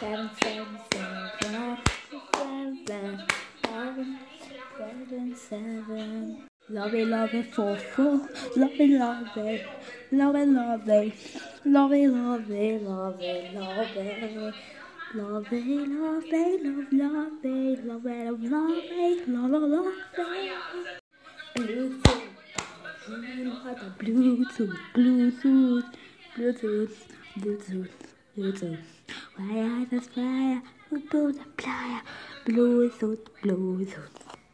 seven, seven, seven, seven, seven, seven, seven. Love it, love it, four, four. Love it, love it, love it, love it, love it, love it, love it, love it. Love it, love it, love, love it, love it, love it, love, love, love it. Bluetooth, Bluetooth, Bluetooth, Bluetooth, Bluetooth, Bluetooth. Fire, that's fire, Bluetooth, Bluetooth, Bluetooth.